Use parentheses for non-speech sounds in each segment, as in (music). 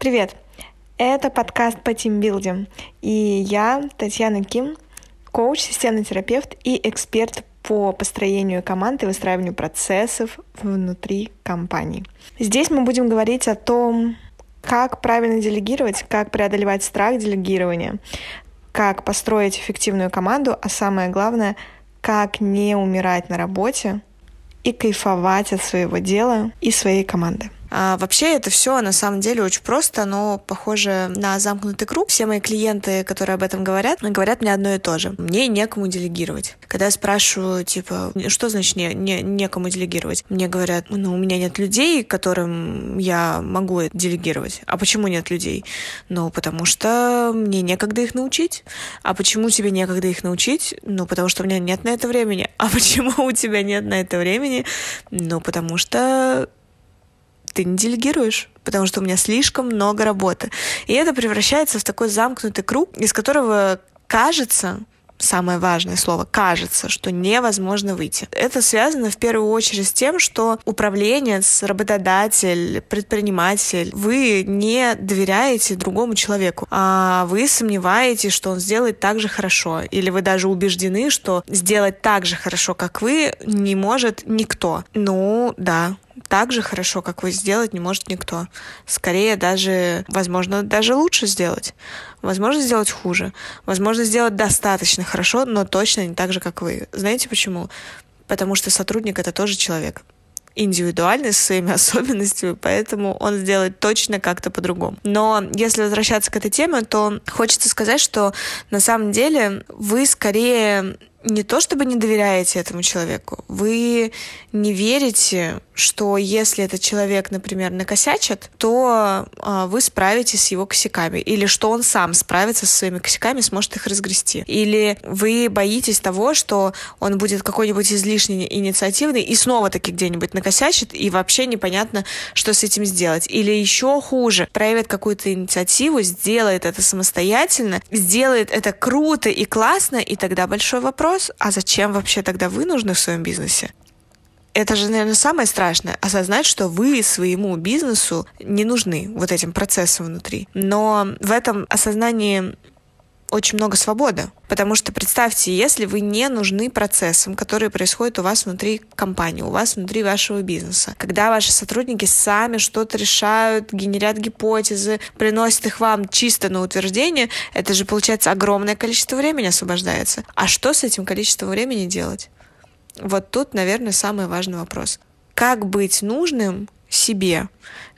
Привет! Это подкаст по тимбилдим. И я, Татьяна Ким, коуч, системный терапевт и эксперт по построению команд и выстраиванию процессов внутри компании. Здесь мы будем говорить о том, как правильно делегировать, как преодолевать страх делегирования, как построить эффективную команду, а самое главное, как не умирать на работе и кайфовать от своего дела и своей команды. А, вообще это все на самом деле очень просто, но похоже на замкнутый круг. Все мои клиенты, которые об этом говорят, говорят мне одно и то же. Мне некому делегировать. Когда я спрашиваю, типа, что значит не, не, некому делегировать? Мне говорят, ну, у меня нет людей, которым я могу делегировать. А почему нет людей? Ну, потому что мне некогда их научить. А почему тебе некогда их научить? Ну, потому что у меня нет на это времени. А (laughs) почему у тебя нет на это времени? Ну, потому что ты не делегируешь, потому что у меня слишком много работы. И это превращается в такой замкнутый круг, из которого кажется, самое важное слово, кажется, что невозможно выйти. Это связано в первую очередь с тем, что управленец, работодатель, предприниматель, вы не доверяете другому человеку, а вы сомневаетесь, что он сделает так же хорошо, или вы даже убеждены, что сделать так же хорошо, как вы, не может никто. Ну, да, так же хорошо, как вы сделать не может никто. Скорее даже, возможно, даже лучше сделать. Возможно, сделать хуже. Возможно, сделать достаточно хорошо, но точно не так же, как вы. Знаете почему? Потому что сотрудник — это тоже человек индивидуальный со своими (laughs) особенностями, поэтому он сделает точно как-то по-другому. Но если возвращаться к этой теме, то хочется сказать, что на самом деле вы скорее не то чтобы не доверяете этому человеку, вы не верите, что если этот человек, например, накосячит, то э, вы справитесь с его косяками, или что он сам справится со своими косяками, сможет их разгрести. Или вы боитесь того, что он будет какой-нибудь излишне инициативный и снова-таки где-нибудь накосячит, и вообще непонятно, что с этим сделать. Или еще хуже, проявит какую-то инициативу, сделает это самостоятельно, сделает это круто и классно, и тогда большой вопрос, а зачем вообще тогда вы нужны в своем бизнесе? Это же, наверное, самое страшное — осознать, что вы своему бизнесу не нужны вот этим процессом внутри. Но в этом осознании очень много свободы. Потому что представьте, если вы не нужны процессам, которые происходят у вас внутри компании, у вас внутри вашего бизнеса, когда ваши сотрудники сами что-то решают, генерят гипотезы, приносят их вам чисто на утверждение, это же, получается, огромное количество времени освобождается. А что с этим количеством времени делать? Вот тут, наверное, самый важный вопрос. Как быть нужным себе,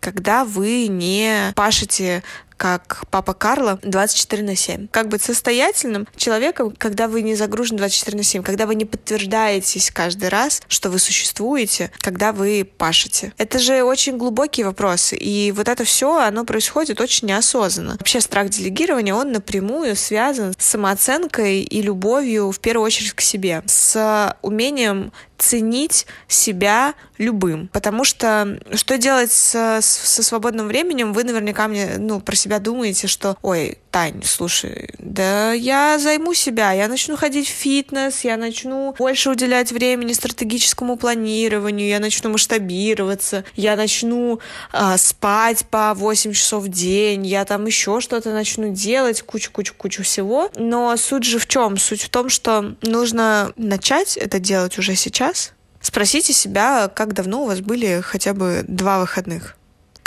когда вы не пашете как папа Карло 24 на 7. Как быть состоятельным человеком, когда вы не загружены 24 на 7, когда вы не подтверждаетесь каждый раз, что вы существуете, когда вы пашете. Это же очень глубокие вопросы, и вот это все, оно происходит очень неосознанно. Вообще страх делегирования, он напрямую связан с самооценкой и любовью, в первую очередь, к себе, с умением ценить себя любым. Потому что что делать со, со свободным временем, вы наверняка мне, ну, про себя думаете, что, ой, Тань, слушай, да я займу себя, я начну ходить в фитнес, я начну больше уделять времени стратегическому планированию, я начну масштабироваться, я начну э, спать по 8 часов в день, я там еще что-то начну делать, кучу-кучу-кучу всего. Но суть же в чем? Суть в том, что нужно начать это делать уже сейчас. Спросите себя, как давно у вас были хотя бы два выходных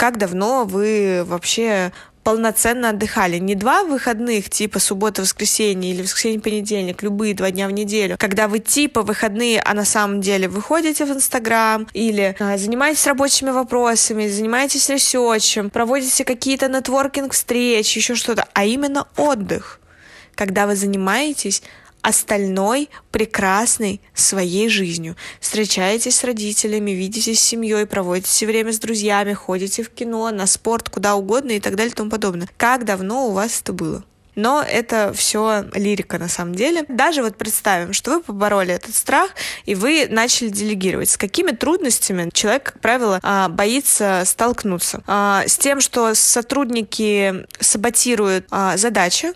как давно вы вообще полноценно отдыхали. Не два выходных, типа суббота, воскресенье или воскресенье-понедельник, любые два дня в неделю, когда вы типа выходные, а на самом деле выходите в Инстаграм или а, занимаетесь рабочими вопросами, занимаетесь ресерчем, проводите какие-то нетворкинг-встречи, еще что-то, а именно отдых, когда вы занимаетесь остальной прекрасной своей жизнью. Встречаетесь с родителями, видитесь с семьей, проводите время с друзьями, ходите в кино, на спорт, куда угодно и так далее и тому подобное. Как давно у вас это было? Но это все лирика на самом деле. Даже вот представим, что вы побороли этот страх, и вы начали делегировать. С какими трудностями человек, как правило, а, боится столкнуться? А, с тем, что сотрудники саботируют а, задачи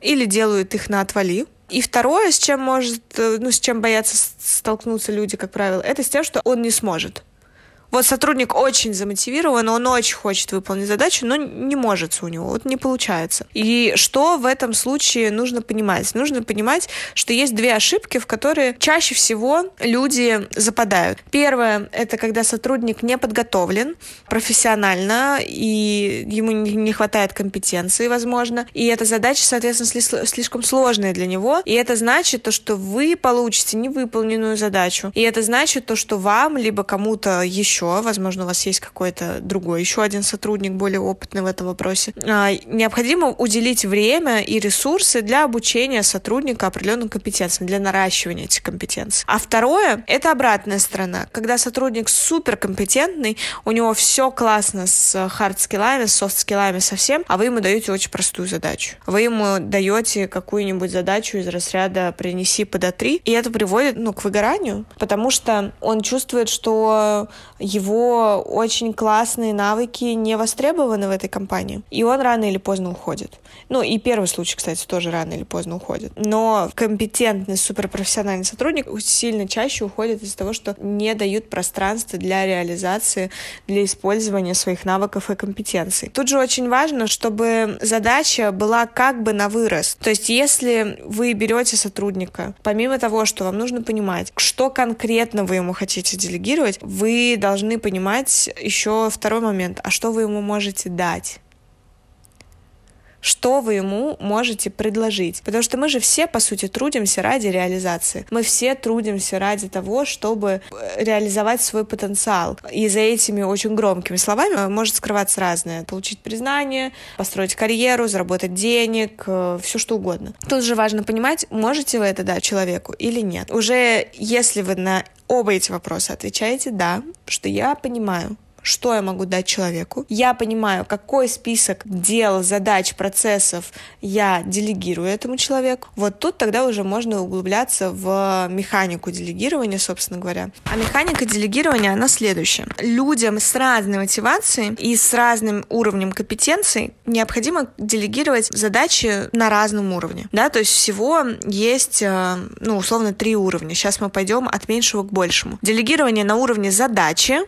или делают их на отвали, и второе, с чем может, э, ну, с чем боятся столкнуться люди, как правило, это с тем, что он не сможет. Вот сотрудник очень замотивирован, он очень хочет выполнить задачу, но не может у него, вот не получается. И что в этом случае нужно понимать? Нужно понимать, что есть две ошибки, в которые чаще всего люди западают. Первое — это когда сотрудник не подготовлен профессионально, и ему не хватает компетенции, возможно, и эта задача, соответственно, слишком сложная для него, и это значит то, что вы получите невыполненную задачу, и это значит то, что вам, либо кому-то еще, возможно, у вас есть какой-то другой, еще один сотрудник более опытный в этом вопросе, а, необходимо уделить время и ресурсы для обучения сотрудника определенным компетенциям, для наращивания этих компетенций. А второе — это обратная сторона, когда сотрудник суперкомпетентный, у него все классно с хард-скиллами, с софт-скиллами совсем, а вы ему даете очень простую задачу. Вы ему даете какую-нибудь задачу из разряда «принеси под 3 и это приводит ну, к выгоранию, потому что он чувствует, что его очень классные навыки не востребованы в этой компании, и он рано или поздно уходит. Ну, и первый случай, кстати, тоже рано или поздно уходит. Но компетентный, суперпрофессиональный сотрудник сильно чаще уходит из-за того, что не дают пространства для реализации, для использования своих навыков и компетенций. Тут же очень важно, чтобы задача была как бы на вырос. То есть, если вы берете сотрудника, помимо того, что вам нужно понимать, что конкретно вы ему хотите делегировать, вы должны понимать еще второй момент, а что вы ему можете дать что вы ему можете предложить. Потому что мы же все, по сути, трудимся ради реализации. Мы все трудимся ради того, чтобы э, реализовать свой потенциал. И за этими очень громкими словами может скрываться разное. Получить признание, построить карьеру, заработать денег, э, все что угодно. Тут же важно понимать, можете вы это дать человеку или нет. Уже если вы на оба эти вопроса отвечаете «да», что я понимаю, что я могу дать человеку. Я понимаю, какой список дел, задач, процессов я делегирую этому человеку. Вот тут тогда уже можно углубляться в механику делегирования, собственно говоря. А механика делегирования, она следующая. Людям с разной мотивацией и с разным уровнем компетенций необходимо делегировать задачи на разном уровне. Да, то есть всего есть, э, ну, условно, три уровня. Сейчас мы пойдем от меньшего к большему. Делегирование на уровне задачи,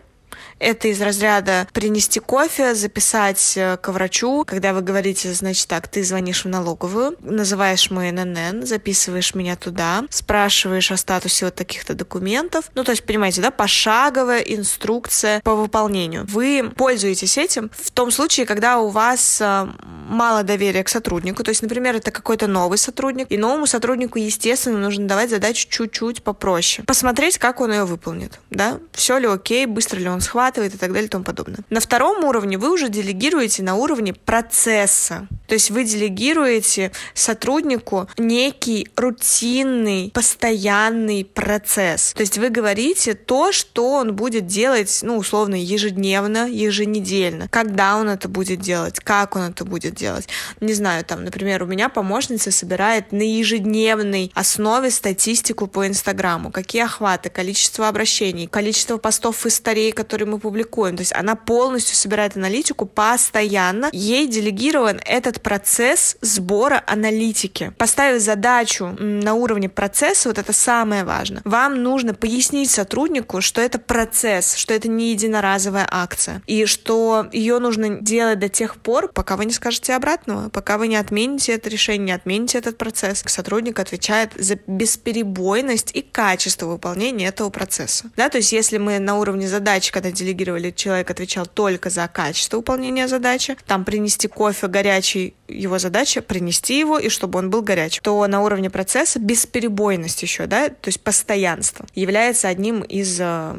это из разряда принести кофе, записать э, к врачу. Когда вы говорите, значит так, ты звонишь в налоговую, называешь мой ННН, записываешь меня туда, спрашиваешь о статусе вот таких-то документов. Ну, то есть, понимаете, да, пошаговая инструкция по выполнению. Вы пользуетесь этим в том случае, когда у вас э, мало доверия к сотруднику. То есть, например, это какой-то новый сотрудник, и новому сотруднику, естественно, нужно давать задачу чуть-чуть попроще. Посмотреть, как он ее выполнит, да, все ли окей, быстро ли он схватит, срабатывает и так далее и тому подобное. На втором уровне вы уже делегируете на уровне процесса. То есть вы делегируете сотруднику некий рутинный, постоянный процесс. То есть вы говорите то, что он будет делать, ну, условно, ежедневно, еженедельно. Когда он это будет делать, как он это будет делать. Не знаю, там, например, у меня помощница собирает на ежедневной основе статистику по Инстаграму. Какие охваты, количество обращений, количество постов из старей, которые мы публикуем. То есть она полностью собирает аналитику постоянно. Ей делегирован этот процесс сбора аналитики. Поставив задачу на уровне процесса, вот это самое важное. Вам нужно пояснить сотруднику, что это процесс, что это не единоразовая акция, и что ее нужно делать до тех пор, пока вы не скажете обратного, пока вы не отмените это решение, не отмените этот процесс. Сотрудник отвечает за бесперебойность и качество выполнения этого процесса. Да, то есть если мы на уровне задачи, когда делегируем делегировали, человек отвечал только за качество выполнения задачи, там принести кофе горячий, его задача принести его, и чтобы он был горячим, то на уровне процесса бесперебойность еще, да, то есть постоянство является одним из э,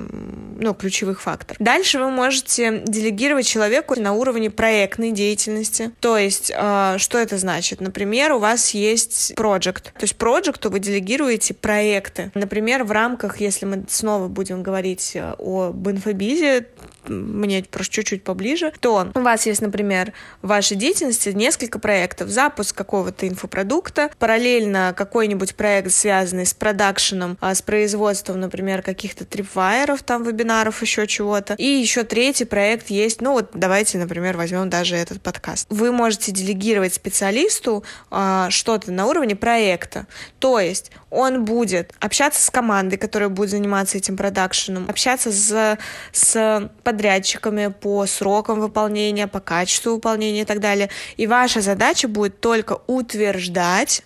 ну, ключевых факторов. Дальше вы можете делегировать человеку на уровне проектной деятельности. То есть, э, что это значит? Например, у вас есть проект. То есть проекту вы делегируете проекты. Например, в рамках, если мы снова будем говорить э, об инфобизе, мне просто чуть-чуть поближе, то у вас есть, например, в вашей деятельности несколько проектов. Запуск какого-то инфопродукта, параллельно какой-нибудь проект, связанный с продакшеном, а, с производством, например, каких-то трипвайеров, там, вебинаров, еще чего-то. И еще третий проект есть, ну вот давайте, например, возьмем даже этот подкаст. Вы можете делегировать специалисту э, что-то на уровне проекта. То есть он будет общаться с командой, которая будет заниматься этим продакшеном, общаться с, с подрядчиками по срокам выполнения, по качеству выполнения и так далее. И ваша задача будет только утверждать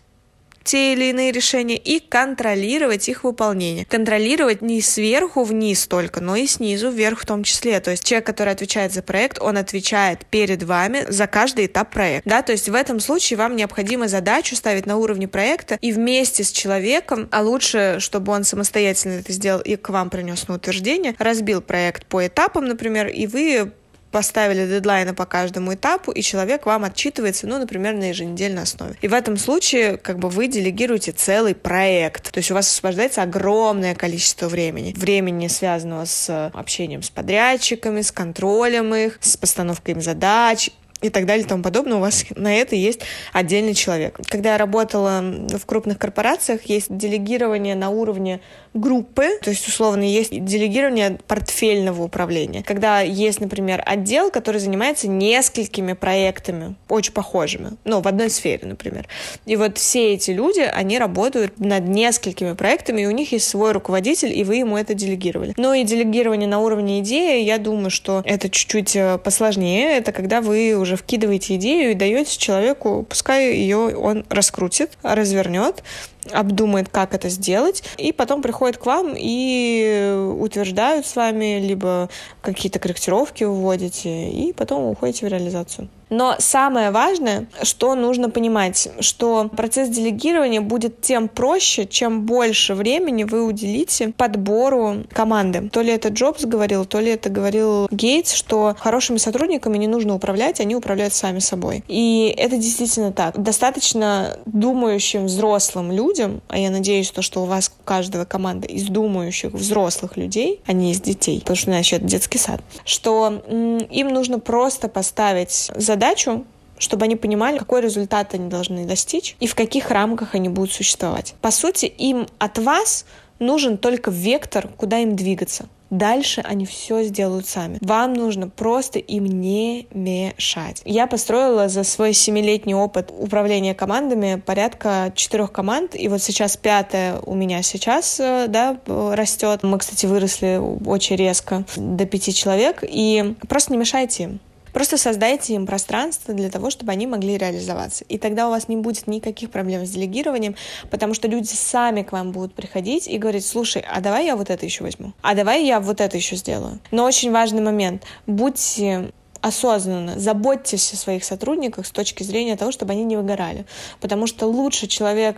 те или иные решения и контролировать их выполнение. Контролировать не сверху вниз только, но и снизу вверх в том числе. То есть человек, который отвечает за проект, он отвечает перед вами за каждый этап проекта. Да, то есть в этом случае вам необходимо задачу ставить на уровне проекта и вместе с человеком, а лучше, чтобы он самостоятельно это сделал и к вам принес на утверждение, разбил проект по этапам, например, и вы поставили дедлайны по каждому этапу, и человек вам отчитывается, ну, например, на еженедельной основе. И в этом случае, как бы, вы делегируете целый проект. То есть у вас освобождается огромное количество времени. Времени, связанного с общением с подрядчиками, с контролем их, с постановкой им задач, и так далее и тому подобное, у вас на это есть отдельный человек. Когда я работала в крупных корпорациях, есть делегирование на уровне группы, то есть, условно, есть делегирование портфельного управления. Когда есть, например, отдел, который занимается несколькими проектами, очень похожими, ну, в одной сфере, например. И вот все эти люди, они работают над несколькими проектами, и у них есть свой руководитель, и вы ему это делегировали. Но и делегирование на уровне идеи, я думаю, что это чуть-чуть э, посложнее. Это когда вы уже вкидываете идею и даете человеку, пускай ее он раскрутит, развернет, обдумает, как это сделать, и потом приходит к вам и утверждают с вами, либо какие-то корректировки вводите, и потом уходите в реализацию. Но самое важное, что нужно понимать, что процесс делегирования будет тем проще, чем больше времени вы уделите подбору команды. То ли это Джобс говорил, то ли это говорил Гейтс, что хорошими сотрудниками не нужно управлять, они управляют сами собой. И это действительно так. Достаточно думающим взрослым людям, а я надеюсь, то, что у вас у каждого команда из думающих взрослых людей, а не из детей, потому что еще это детский сад, что им нужно просто поставить за задачу, чтобы они понимали, какой результат они должны достичь и в каких рамках они будут существовать. По сути, им от вас нужен только вектор, куда им двигаться. Дальше они все сделают сами. Вам нужно просто им не мешать. Я построила за свой семилетний опыт управления командами порядка четырех команд, и вот сейчас пятая у меня сейчас э, да, растет. Мы, кстати, выросли очень резко до пяти человек, и просто не мешайте им. Просто создайте им пространство для того, чтобы они могли реализоваться. И тогда у вас не будет никаких проблем с делегированием, потому что люди сами к вам будут приходить и говорить, слушай, а давай я вот это еще возьму, а давай я вот это еще сделаю. Но очень важный момент. Будьте осознанно заботьтесь о своих сотрудниках с точки зрения того, чтобы они не выгорали. Потому что лучше человек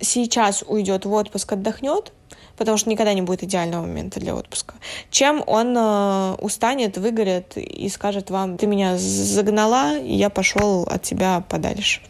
сейчас уйдет в отпуск, отдохнет, потому что никогда не будет идеального момента для отпуска, чем он э, устанет, выгорит и скажет вам, ты меня загнала, и я пошел от тебя подальше.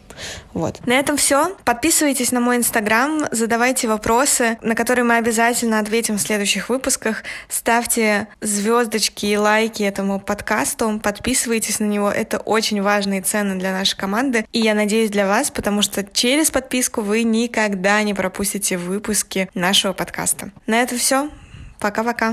Вот. На этом все. Подписывайтесь на мой инстаграм, задавайте вопросы, на которые мы обязательно ответим в следующих выпусках. Ставьте звездочки и лайки этому подкасту, подписывайтесь на него. Это очень важно и ценно для нашей команды. И я надеюсь для вас, потому что через подписку вы никогда не пропустите выпуски нашего подкаста. На этом все. Пока-пока.